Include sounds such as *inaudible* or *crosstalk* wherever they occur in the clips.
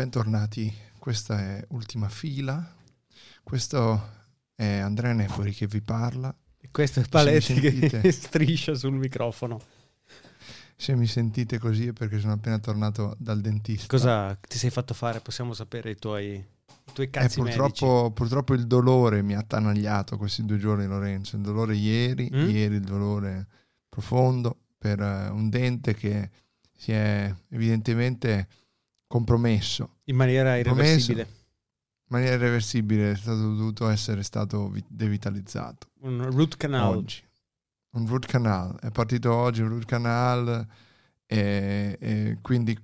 bentornati. Questa è Ultima Fila. Questo è Andrea Nepori che vi parla. E questo è Paletti che *laughs* striscia sul microfono. Se mi sentite così è perché sono appena tornato dal dentista. Cosa ti sei fatto fare? Possiamo sapere i tuoi, i tuoi cazzi eh, purtroppo, purtroppo, il dolore mi ha attanagliato questi due giorni, Lorenzo. Il dolore ieri, mm? ieri il dolore profondo per uh, un dente che si è evidentemente compromesso. In maniera irreversibile. In maniera irreversibile è stato dovuto essere stato devitalizzato. Un root canal. Oggi. Un root canal. È partito oggi un root canal e, e quindi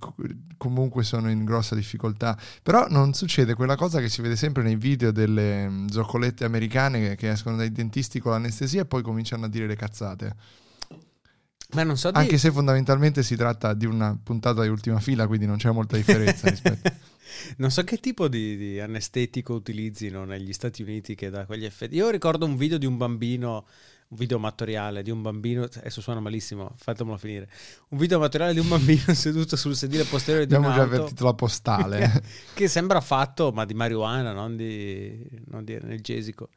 comunque sono in grossa difficoltà. Però non succede quella cosa che si vede sempre nei video delle mm, zoccolette americane che, che escono dai dentisti con l'anestesia e poi cominciano a dire le cazzate. So Anche di... se fondamentalmente si tratta di una puntata di ultima fila, quindi non c'è molta differenza rispetto. *laughs* Non so che tipo di, di, anestetico utilizzino negli Stati Uniti che dà quegli effetti. Io ricordo un video di un bambino, un video amatoriale di un bambino, adesso suona malissimo, fatemelo finire. Un video amatoriale di un bambino *laughs* seduto sul sedile posteriore di Abbiamo un'auto. Abbiamo già avvertito la postale. *laughs* che sembra fatto, ma di marijuana, non di, non di analgesico.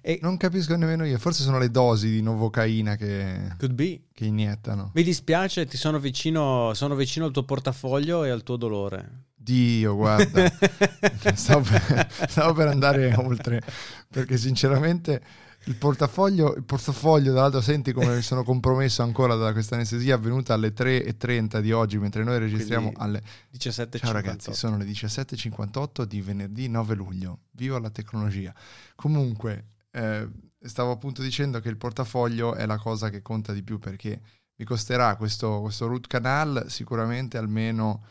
E non capisco nemmeno io, forse sono le dosi di novocaina che, che iniettano. Mi dispiace, ti sono vicino, sono vicino al tuo portafoglio e al tuo dolore. Dio, guarda, *laughs* stavo, per, stavo, per, andare oltre, perché sinceramente il portafoglio, il portafoglio, tra l'altro senti come mi sono compromesso ancora da questa anestesia avvenuta alle 3.30 di oggi, mentre noi registriamo Quindi alle 17.58. Ciao ragazzi, sono le 17.58 di venerdì 9 luglio, viva la tecnologia. Comunque, eh, stavo appunto dicendo che il portafoglio è la cosa che conta di più perché mi costerà questo, questo root canal sicuramente almeno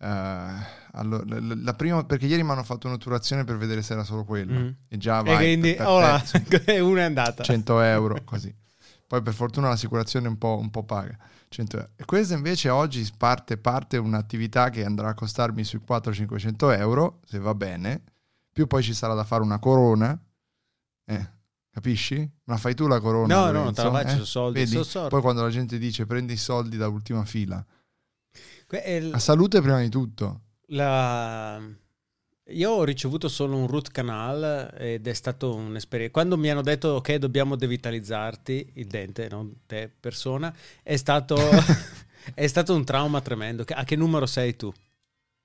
Uh, allora, la, la, prima, perché ieri mi hanno fatto un'otturazione per vedere se era solo quello mm. e già vai e quindi per, per oh, *laughs* una è andata 100 euro così poi per fortuna l'assicurazione un po', un po paga 100 euro. e questa invece oggi parte, parte un'attività che andrà a costarmi sui 400-500 euro se va bene più poi ci sarà da fare una corona eh, capisci? ma fai tu la corona no Lorenzo, no non te la faccio eh? soldi Vedi? poi quando la gente dice prendi i soldi da ultima fila il... La salute prima di tutto. La... Io ho ricevuto solo un root canal ed è stato un'esperienza. Quando mi hanno detto ok, dobbiamo devitalizzarti, il dente, non te, persona, è stato, *laughs* è stato un trauma tremendo. A che numero sei tu?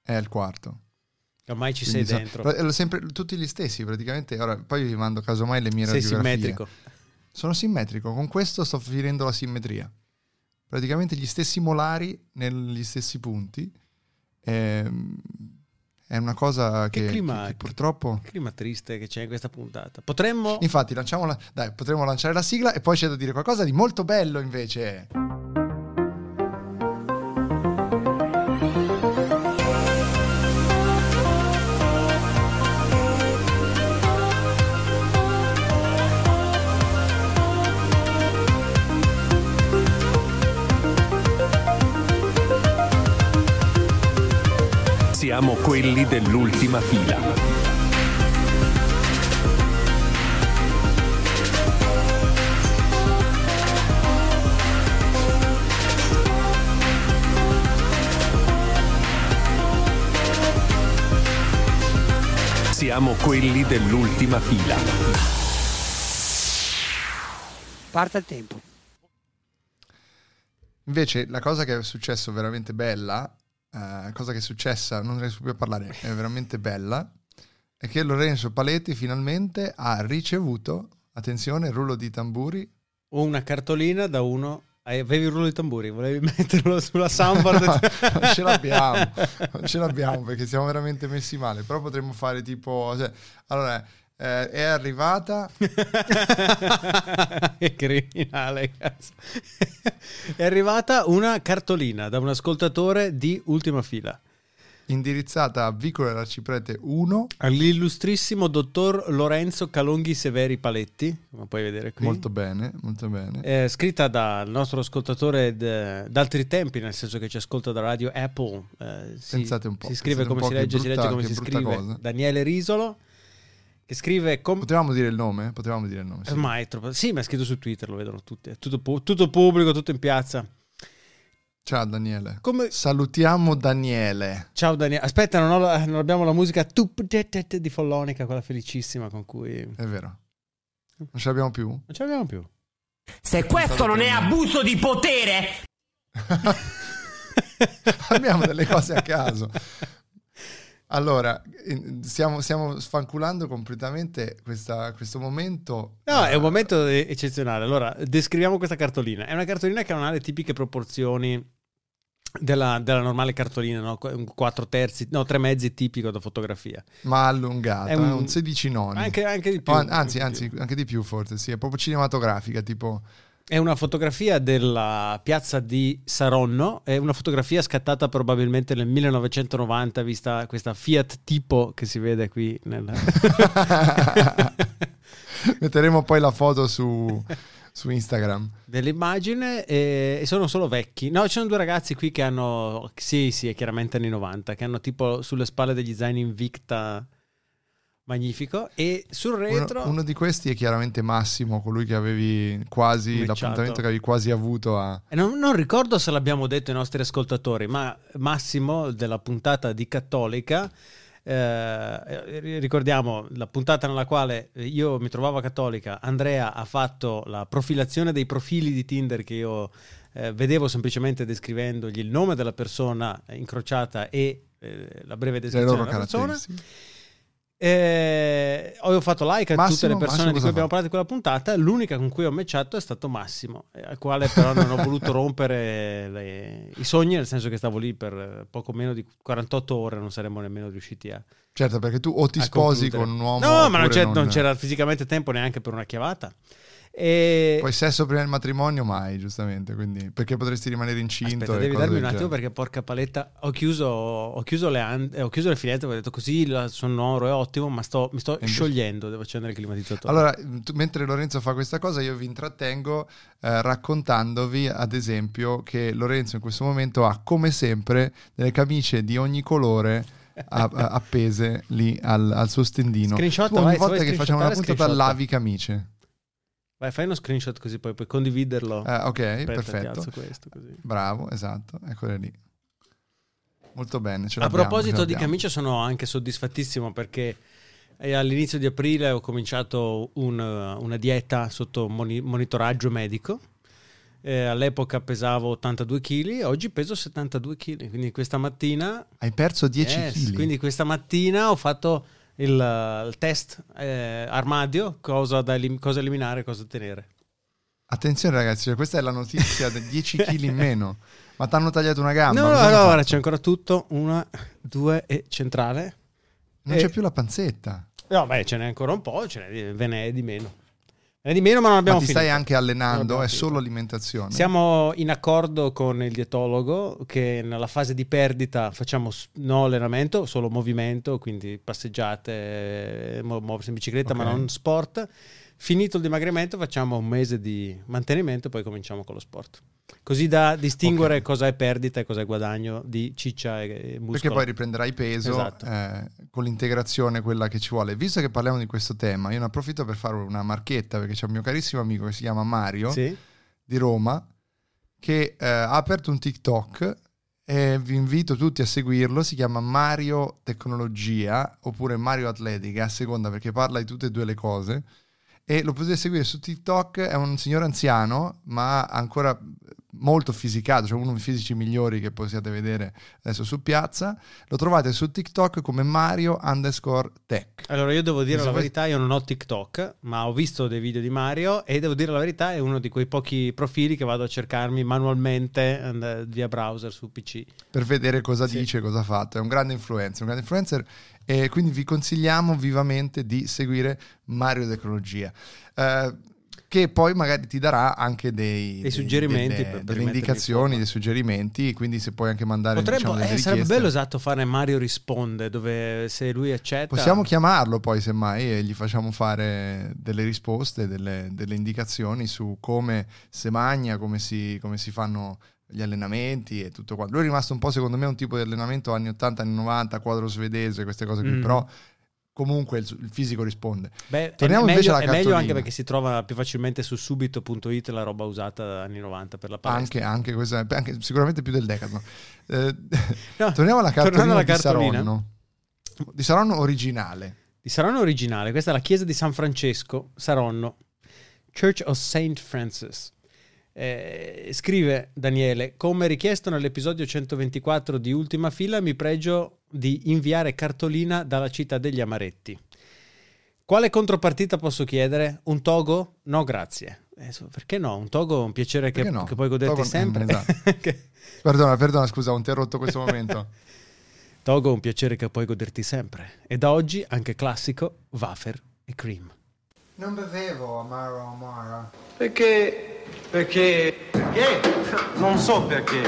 È il quarto. Ormai ci Quindi sei dentro. So, sempre, tutti gli stessi praticamente. Ora, poi vi mando casomai le mie sei radiografie. Sei simmetrico. Sono simmetrico. Con questo sto finendo la simmetria praticamente gli stessi molari negli stessi punti. È, è una cosa che, che, clima, che, purtroppo... Che clima triste che c'è in questa puntata. Potremmo... Infatti, lanciamola, dai, potremmo lanciare la sigla e poi c'è da dire qualcosa di molto bello invece. Siamo quelli dell'ultima fila. Siamo quelli dell'ultima fila. Parte il tempo. Invece la cosa che è successo veramente bella uh, cosa che è successa, non riesco più a parlare, è veramente bella, è che Lorenzo Paletti finalmente ha ricevuto, attenzione, il rullo di tamburi. Una cartolina da uno Avevi il rullo di tamburi, volevi *laughs* metterlo sulla soundboard? no, *laughs* non ce l'abbiamo, non ce l'abbiamo perché siamo veramente messi male, però potremmo fare tipo... Cioè, allora, eh, è arrivata. *laughs* che criminale, cazzo. è arrivata una cartolina da un ascoltatore di ultima fila. Indirizzata a Vicolo Arciprete 1 all'illustrissimo dottor Lorenzo Calonghi Severi Paletti, come puoi vedere qui. Molto bene, molto bene. È scritta dal nostro ascoltatore d'altri tempi, nel senso che ci ascolta da radio Apple. Eh, si, Pensate un po'. Si scrive come si legge, brutta, si legge come si scrive. Cosa. Daniele Risolo che scrive... Com- Potevamo dire il nome? Potevamo dire il nome. Sì. Ormai è troppo... Sì, ma è scritto su Twitter, lo vedono tutti. È tutto, pu- tutto pubblico, tutto in piazza. Ciao Daniele. Come- Salutiamo Daniele. Ciao Daniele. Aspetta, non, ho la- non abbiamo la musica di Follonica, quella felicissima con cui... Non È vero. Non ce l'abbiamo più? ce l'abbiamo più. Se questo non è abuso di potere, *laughs* Abbiamo delle cose a caso. Allora, stiamo, stiamo sfanculando completamente questa- questo momento. No, è Eh, un momento eh, eccezionale. Allora, descriviamo questa cartolina. È una cartolina che non ha le tipiche proporzioni della, della normale cartolina, no? Qu- un 4 terzi, no, 3 mezzi tipico da fotografia. Ma allungato, È un- un, 16 noni. Anche, anche di più. O anzi, anche di anzi, più. anche di più forse, sì, è proprio cinematografica, tipo... È una fotografia della piazza di Saronno, è una fotografia scattata probabilmente nel 1990, vista questa Fiat tipo che si vede qui nel... *laughs* Metteremo poi la foto su, *laughs* su Instagram. dell'immagine e, e sono solo vecchi. No, ci sono due ragazzi qui che hanno, sì, sì, è chiaramente anni 90, che hanno tipo sulle spalle degli zaini Invicta magnifico e sul Uno, retro uno di questi è chiaramente Massimo, colui che avevi quasi, Matchato. l'appuntamento che avevi quasi avuto a... E non, non ricordo se l'abbiamo detto ai nostri ascoltatori, ma Massimo della puntata di Cattolica, eh, ricordiamo la puntata nella quale io mi trovavo a Cattolica, Andrea ha fatto la profilazione dei profili di Tinder che io eh, vedevo semplicemente descrivendogli il nome della persona incrociata e eh, la breve descrizione della persona. caratteristiche. Eh, ho fatto like a Massimo, tutte le persone Massimo di cui abbiamo parlato in quella puntata. L'unica con cui ho matchato è stato Massimo, eh, al quale però non ho voluto *laughs* rompere le- i sogni, nel senso che stavo lì per eh, poco meno di 48 ore, non saremmo nemmeno riusciti a. Certo, perché tu o ti sposi concludere. con un uomo... No, ma non, c'è- non c'era fisicamente tempo neanche per una chiavata. E... Poi sesso prima del matrimonio mai, giustamente, quindi perché potresti rimanere incinto Aspetta, devi darmi un attimo perché porca paletta. Ho chiuso, ho chiuso le, an- eh, ho chiuso le finestre, ho detto così il sonoro è ottimo, ma sto, mi sto invece- sciogliendo, devo accendere il climatizzatore. Allora, tu- mentre Lorenzo fa questa cosa, io vi intrattengo eh, raccontandovi, ad esempio, che Lorenzo in questo momento ha, come sempre, delle camicie di ogni colore appese lì al, al suo stendino. Screenshot, tu ogni vai, volta che facciamo una puntata lavi camicie. Vai, fai uno screenshot così poi puoi condividerlo. Eh, ok, Aspetta, perfetto. questo. Bravo, esatto, eccole lì. Molto bene. A proposito di camicia, sono anche soddisfattissimo perché all'inizio di aprile ho cominciato un, una dieta sotto moni- monitoraggio medico. Eh, all'epoca pesavo 82 kg, oggi peso 72 kg. Quindi questa mattina, Hai perso 10 Yes, kg. quindi questa mattina ho fatto il, eh, il test eh, armadio, cosa, da elim- cosa eliminare, cosa tenere. Attenzione ragazzi, cioè, questa è la notizia di 10 kg in meno. Ma ti hanno tagliato una gamba? No, no, hanno no, ora fatto? c'è ancora tutto, una, due e centrale. Non eh, c'è più la panzetta. No, beh, ce n'è ancora un po', ce n'è ve ne è di meno. Di meno, ma non Ma abbiamo ti finito. stai anche allenando? È solo alimentazione? Siamo in accordo con il dietologo che nella fase di perdita facciamo no allenamento, solo movimento, quindi passeggiate, mu- muoversi in bicicletta, ma Ok. non sport. Finito il dimagrimento facciamo un mese di mantenimento e poi cominciamo con lo sport. Così da distinguere Ok. cosa è perdita e cosa è guadagno di ciccia e, e muscolo. Perché poi riprenderai peso Esatto. eh, con l'integrazione, quella che ci vuole. Visto che parliamo di questo tema, io ne approfitto per fare una marchetta perché c'è un mio carissimo amico che si chiama Mario Sì? di Roma che eh, ha aperto un TikTok e vi invito tutti a seguirlo. Si chiama Mario Tecnologia oppure Mario Atletica, a seconda perché parla di tutte e due le cose. E lo potete seguire su TikTok. È un signore anziano, ma ancora molto fisicato, cioè uno dei fisici migliori che possiate vedere adesso su piazza. Lo trovate su TikTok come Mario underscore tech. Allora, io devo dire la verità, io non ho TikTok, ma ho visto dei video di Mario e devo dire la verità, è uno di quei pochi profili che vado a cercarmi manualmente eh, via browser su PC. per vedere cosa Sì. dice, cosa ha fatto. È un grande influencer, un grande influencer e quindi vi consigliamo vivamente di seguire Mario Tecnologia. eh, che poi magari ti darà anche dei, Dei suggerimenti delle, delle indicazioni, dei suggerimenti, quindi se puoi anche mandare Potrebbe, diciamo, eh, sarebbe bello esatto fare Mario risponde, dove se lui accetta... Possiamo chiamarlo poi semmai e gli facciamo fare delle risposte, delle, delle indicazioni su come si magna, come si, come si fanno gli allenamenti e tutto quanto. Lui è rimasto un po' secondo me un tipo di allenamento anni 80, anni 90, quadro svedese, queste cose qui, Mm. però comunque il, il fisico risponde. Beh, Torniamo è invece meglio, alla è meglio anche cartolina. perché si trova più facilmente su subito.it la roba usata anni 90 per la palestra. Anche, anche questa, anche- sicuramente più del Decathlon. Eh, *laughs* *laughs* No, torniamo alla cartolina alla di cartolina. Saronno. Di Saronno originale. Di Saronno originale, questa è la chiesa di San Francesco, Saronno, Church of Saint Francis. Eh, scrive Daniele, come richiesto nell'episodio 124 di Ultima Fila, mi pregio di inviare cartolina dalla città degli Amaretti. Quale contropartita posso chiedere? Un togo? No, grazie. Eh, perché no? Un togo è un piacere che, no? che puoi goderti Togo- sempre. eh, esatto. *laughs* Che- Perdona, perdona, scusa, ho interrotto questo momento. *laughs* Togo è un piacere che puoi goderti sempre. E da oggi anche classico, wafer e cream. Non bevevo amaro amara. Perché? Perché? Perché? Non so perché.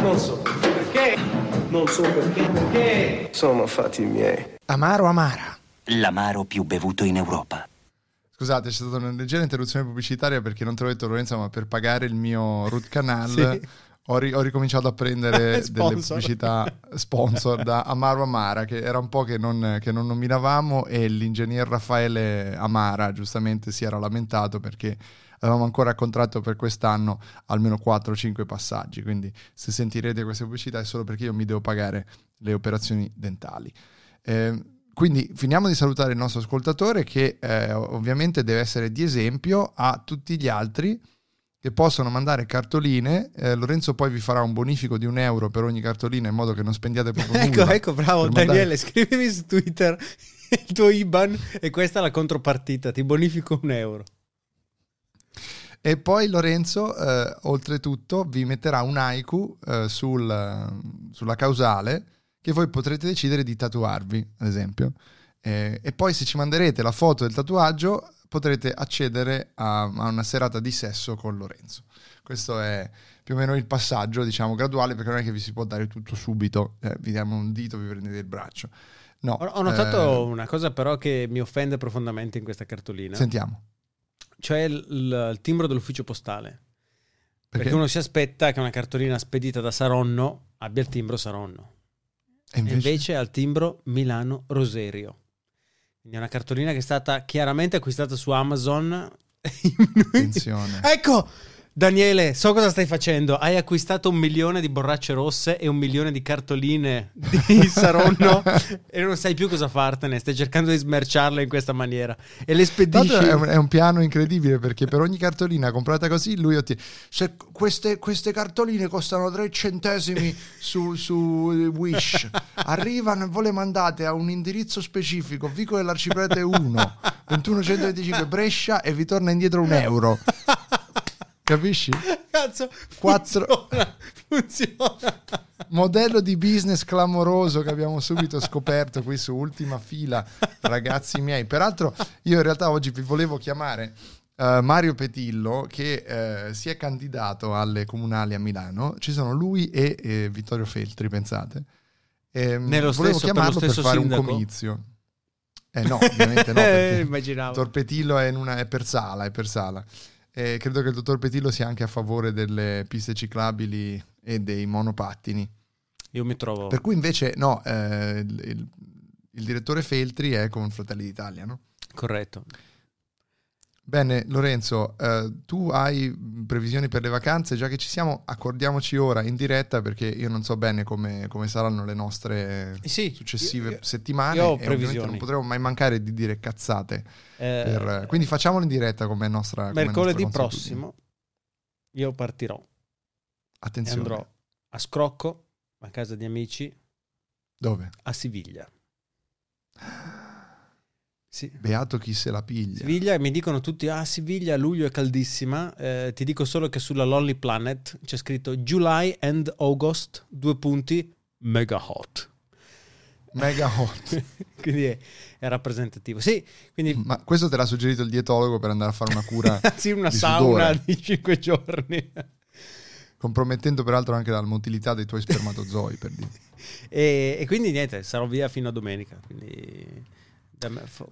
Non so perché. Non so perché. Perché? Sono fatti miei. Amaro amara. L'amaro più bevuto in Europa. Scusate, c'è stata una leggera interruzione pubblicitaria perché non te l'ho detto Lorenzo, ma per pagare il mio root canal Sì. ho, ri- ho ricominciato a prendere *laughs* delle pubblicità sponsor da Amaro Amara, che era un po' che non, che non nominavamo e l'ingegner Raffaele Amara giustamente si era lamentato perché avevamo ancora contratto per quest'anno almeno 4-5 passaggi, quindi se sentirete queste pubblicità è solo perché io mi devo pagare le operazioni dentali. Eh, quindi finiamo di salutare il nostro ascoltatore che eh, ovviamente deve essere di esempio a tutti gli altri che possono mandare cartoline. Eh, Lorenzo poi vi farà un bonifico di un euro per ogni cartolina in modo che non spendiate proprio Ecco, nulla. ecco, bravo per mandare- Daniele, scrivimi su Twitter *laughs* il tuo IBAN e questa è la contropartita, ti bonifico un euro. E poi Lorenzo, eh, oltretutto, vi metterà un haiku eh, sul- sulla causale che voi potrete decidere di tatuarvi, ad esempio. Eh, e poi se ci manderete la foto del tatuaggio potrete accedere a, a una serata di sesso con Lorenzo. Questo è più o meno il passaggio, diciamo, graduale, perché non è che vi si può dare tutto subito, eh, vi diamo un dito, vi prendete il braccio. No, Ho, notato eh, una cosa però che mi offende profondamente in questa cartolina, sentiamo. Cioè il, il- timbro dell'ufficio postale. Perché? Perché? uno si aspetta che una cartolina spedita da Saronno abbia il timbro Saronno. E E invece, invece ha il timbro Milano Roserio. Quindi è una cartolina che è stata chiaramente acquistata su Amazon. *laughs* attenzione. ecco, Daniele, so cosa stai facendo. Hai acquistato un milione di borracce rosse e un milione di cartoline di *laughs* Saronno e non sai più cosa fartene. Stai cercando di smerciarle in questa maniera e le spedisci. È un, è un piano incredibile perché per ogni cartolina comprata così lui ottiene. Se queste, queste cartoline costano 3 centesimi su, su Wish, *laughs* arrivano e voi le mandate a un indirizzo specifico, Vico dell'Arciprete 1, 2125 Brescia e vi torna indietro un euro. *laughs* Capisci? Cazzo, Quattro- funziona, funziona. Modello di business clamoroso che abbiamo subito scoperto qui su Ultima Fila, ragazzi miei. Peraltro, io in realtà oggi vi volevo chiamare eh, Mario Petillo, che eh, si è candidato alle comunali a Milano. Ci sono lui e eh, Vittorio Feltri, pensate. Ehm, Nello volevo stesso- per chiamarlo lo per, stesso fare sindaco? un comizio. Eh no, ovviamente no, Eh, perché *laughs* immaginavo. il dottor Petillo è, in una- è per sala, è per sala. E credo che il dottor Petillo sia anche a favore delle piste ciclabili e dei monopattini. Io mi trovo. Per cui invece no, eh, il, il- il direttore Feltri è con Fratelli d'Italia, no? Corretto. Bene, Lorenzo, eh, tu hai previsioni per le vacanze? Già che ci siamo, accordiamoci ora in diretta perché io non so bene come, come saranno le nostre Eh sì, successive io- io- settimane io ho e ovviamente non potremo mai mancare di dire cazzate. Eh, per- quindi facciamolo in diretta come nostra mercoledì prossimo io partirò Attenzione. andrò a Scrocco, a casa di amici, Dove? a Siviglia. Sì. Beato chi se la piglia. Siviglia mi dicono tutti ah Siviglia a luglio è caldissima Eh, ti dico solo che sulla Lonely Planet c'è scritto July and August due punti mega hot Mega *laughs* hot. quindi è, è rappresentativo sì quindi Ma questo te l'ha suggerito il dietologo per andare a fare una cura *laughs* sì una di sauna sudore. di 5 giorni compromettendo peraltro anche la motilità dei tuoi spermatozoi per dire. *laughs* e, e quindi niente sarò via fino a domenica quindi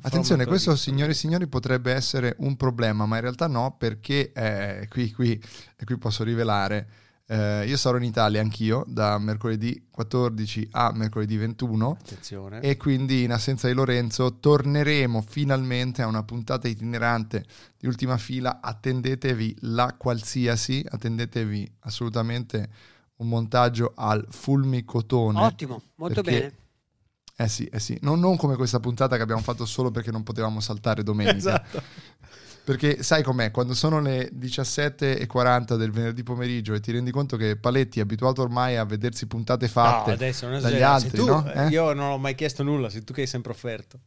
Attenzione, questo signore e signori potrebbe essere un problema, ma in realtà no, perché eh, qui, qui, e qui posso rivelare, Eh, io sarò in Italia anch'io da mercoledì 14 a mercoledì 21 Attenzione. e quindi in assenza di Lorenzo torneremo finalmente a una puntata itinerante di ultima fila. Attendetevi la qualsiasi, attendetevi assolutamente un montaggio al fulmicotone. Ottimo, molto bene. Eh sì, eh sì, non, non come questa puntata che abbiamo fatto solo perché non potevamo saltare domenica. Esatto. *laughs* Perché sai com'è, quando sono le 17.40 del venerdì pomeriggio e ti rendi conto che Paletti è abituato ormai a vedersi puntate fatte No, adesso non dagli altri, tu- no? Eh? Io non ho mai chiesto nulla, sei tu che hai sempre offerto.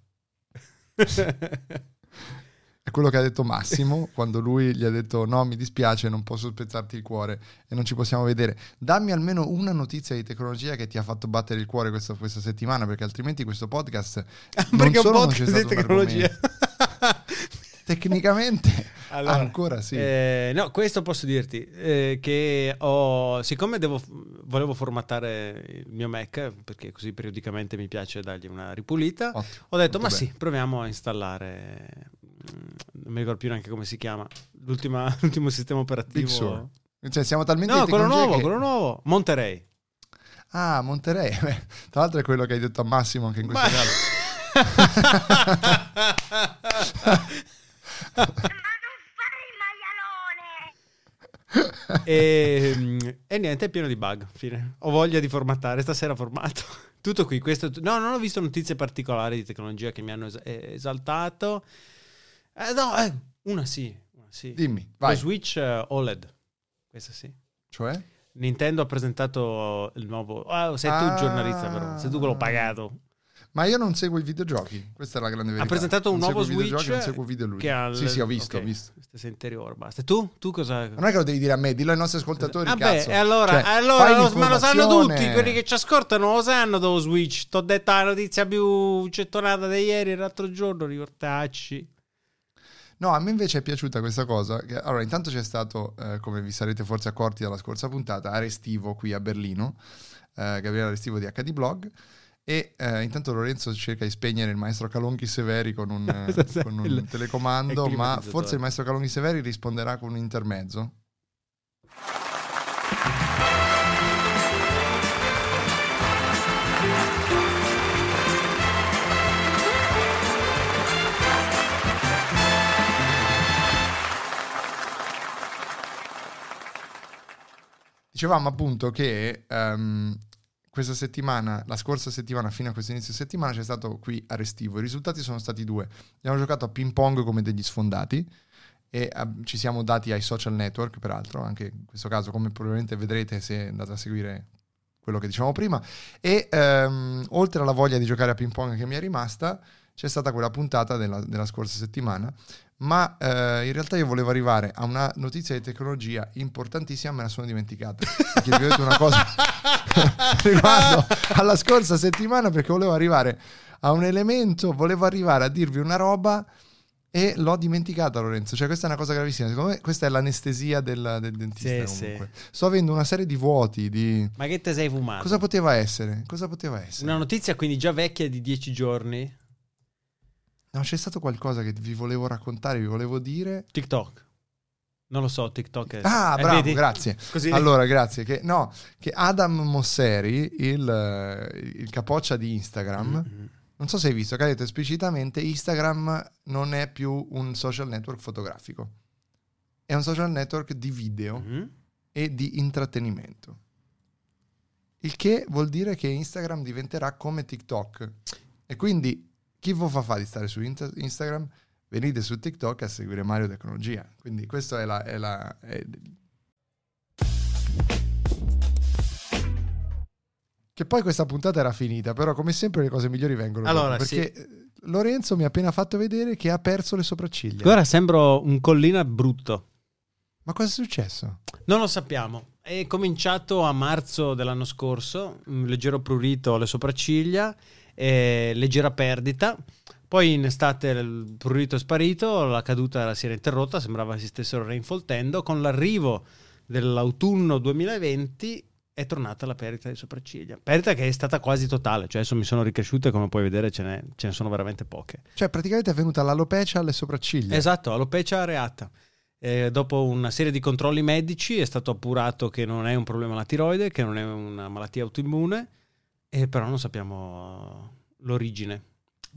*laughs* *laughs* È quello che ha detto Massimo *laughs* quando lui gli ha detto no mi dispiace non posso spezzarti il cuore e non ci possiamo vedere. Dammi almeno una notizia di tecnologia che ti ha fatto battere il cuore questa, questa settimana perché altrimenti questo podcast *laughs* non Perché un non c'è podcast di un tecnologia. *laughs* tecnicamente Allora, ancora sì. Eh, no, questo posso dirti eh, che ho, siccome devo, volevo formattare il mio Mac, perché così periodicamente mi piace dargli una ripulita, Ottimo, ho detto ma bene. sì, proviamo a installare, non mi ricordo più neanche come si chiama, l'ultima- *laughs* l'ultimo sistema Big operativo. Sur. Cioè, siamo talmente No, quello nuovo, che- quello nuovo, Monterey. Ah, Monterey. *laughs* Beh, Tra l'altro è quello che hai detto a Massimo anche in questo Ma- caso. *laughs* e, mm, e niente, è pieno di bug. Fine. Ho voglia di formattare. Stasera formato. Tutto qui. Questo, no, non ho visto notizie particolari di tecnologia che mi hanno es- eh, esaltato. Eh, no, eh, una sì. Una sì. Dimmi, Lo vai. Switch eh, OLED. Questa sì. Cioè? Nintendo ha presentato il nuovo. Ah, sei tu Ah. giornalista, però. Sei tu che l'ho pagato. Ma io non seguo i videogiochi, questa è la grande verità. Ha presentato un Non nuovo Switch. non seguo video lui. Che ha Sì, sì, ho visto, ok, ho visto. Stessa interiore, basta. Tu? Tu cosa. Non è che lo devi dire a me, dillo ai nostri ascoltatori, Vabbè, cazzo. e allora, Cioè, allora lo- ma lo sanno tutti, quelli che ci ascoltano lo sanno dello Switch. T'ho detto la notizia più gettonata di ieri, l'altro giorno, ricordacci. No, a me invece è piaciuta questa cosa. Che, allora, intanto c'è stato, eh, come vi sarete forse accorti dalla scorsa puntata, Arestivo qui a Berlino, eh, Gabriele Arestivo di HD Blog. E eh, intanto Lorenzo cerca di spegnere il maestro Calonghi Severi con un, *laughs* eh, con un Il- telecomando, il ma forse il maestro Calonghi Severi risponderà con un intermezzo. Dicevamo appunto che ehm, questa settimana, la scorsa settimana, fino a questo inizio settimana, c'è stato qui a Restivo. I risultati sono stati due. Abbiamo giocato a ping pong come degli sfondati e eh, ci siamo dati ai social network, peraltro, anche in questo caso, come probabilmente vedrete se andate a seguire quello che dicevamo prima. E ehm, oltre alla voglia di giocare a ping pong che mi è rimasta, c'è stata quella puntata della, della scorsa settimana. Ma eh, in realtà io volevo arrivare a una notizia di tecnologia importantissima, me la sono dimenticata. Perché vi ho detto una cosa *laughs* riguardo alla scorsa settimana, perché volevo arrivare a un elemento, volevo arrivare a dirvi una roba e l'ho dimenticata, Lorenzo. Cioè, questa è una cosa gravissima. Secondo me, questa è l'anestesia del, del dentista. Sì, comunque. Sto avendo una serie di vuoti. Di... Ma che te sei fumato? Cosa poteva essere? Cosa poteva essere? Una notizia quindi già vecchia di dieci giorni. No, c'è stato qualcosa che vi volevo raccontare, vi volevo dire. TikTok. Non lo so, TikTok è... Ah, Eh, bravo, vedi? grazie. Così Allora, grazie. Che, no, che Adam Mosseri, il, eh, il capoccia di Instagram, Mm, non so se hai visto, che ha detto esplicitamente Instagram non è più un social network fotografico, è un social network di video mm. e di intrattenimento. Il che vuol dire che Instagram diventerà come TikTok. E quindi chi vi fa fare di stare su Inter- Instagram? Venite su TikTok a seguire Mario Tecnologia. Quindi questo è la... È la è- Che poi questa puntata era finita, però come sempre le cose migliori vengono Allora, dopo, perché eh, Lorenzo mi ha appena fatto vedere che ha perso le sopracciglia. Ora sembro un collina brutto. Ma cosa è successo? Non lo sappiamo. È cominciato a marzo dell'anno scorso, un leggero prurito alle sopracciglia, eh, leggera perdita. Poi in estate il prurito è sparito, la caduta si era interrotta, sembrava si stessero reinfoltendo. Con l'arrivo dell'autunno 2020 è tornata la perdita di sopracciglia. Perdita che è stata quasi totale, cioè adesso mi sono ricresciute, come puoi vedere ce ne, ce ne sono veramente poche. Cioè praticamente è venuta l'alopecia alle sopracciglia. Esatto, alopecia areata. Eh, dopo una serie di controlli medici è stato appurato che non è un problema alla tiroide, che non è una malattia autoimmune, e però non sappiamo l'origine.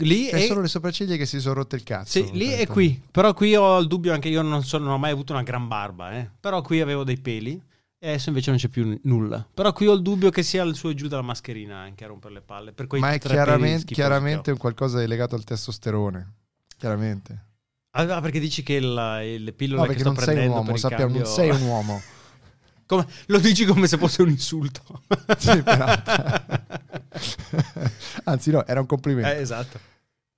Lì È solo le sopracciglia che si sono rotte il cazzo. sì, lì è Perfetto. qui. Però qui ho il dubbio, anche io non, so- non ho mai avuto una gran barba, eh. però qui avevo dei peli. E adesso invece non c'è più n- nulla. Però qui ho il dubbio che sia il su e giù della mascherina anche a rompere le palle. Ma è chiaramente, chiaramente un qualcosa legato al testosterone. Chiaramente. Ah, perché dici che la- le pillole No, che sto non sei un uomo, il sappiamo, cambio... non sei un uomo. *laughs* Come- lo dici come se fosse un insulto. *laughs* Sì, *laughs* *laughs* Anzi, no, era un complimento. Eh, esatto.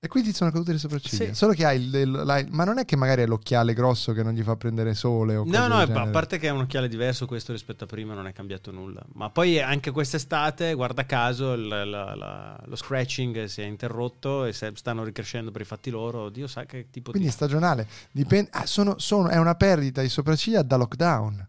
E quindi sono cadute le sopracciglia. Sì. Solo che hai il, il- l'hai- Ma non è che magari è l'occhiale grosso che non gli fa prendere sole o No, no, a parte che è un occhiale diverso questo rispetto a prima, non è cambiato nulla. Ma poi anche quest'estate, guarda caso, il- la- la- lo scratching si è interrotto e se stanno ricrescendo per i fatti loro. Dio sa che tipo Quindi è di... stagionale. Dipende... ah, sono- sono- è una perdita di sopracciglia da lockdown.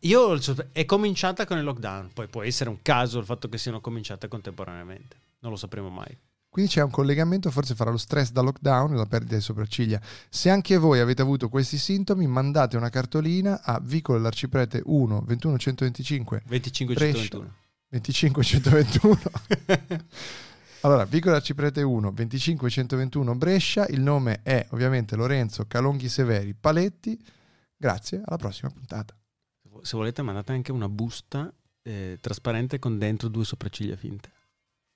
Io è cominciata con il lockdown, poi può essere un caso il fatto che siano cominciate contemporaneamente. Non lo sapremo mai. Quindi c'è un collegamento forse fra lo stress da lockdown e la perdita di sopracciglia. Se anche voi avete avuto questi sintomi, mandate una cartolina a Vicolo dell'Arciprete 1 21125 2521. 25121. allora, Vicolo dell'Arciprete 1 25121 Brescia. Il nome è ovviamente Lorenzo Calonghi Severi Paletti. Grazie, alla prossima puntata. Se volete mandate anche una busta eh, trasparente con dentro due sopracciglia finte.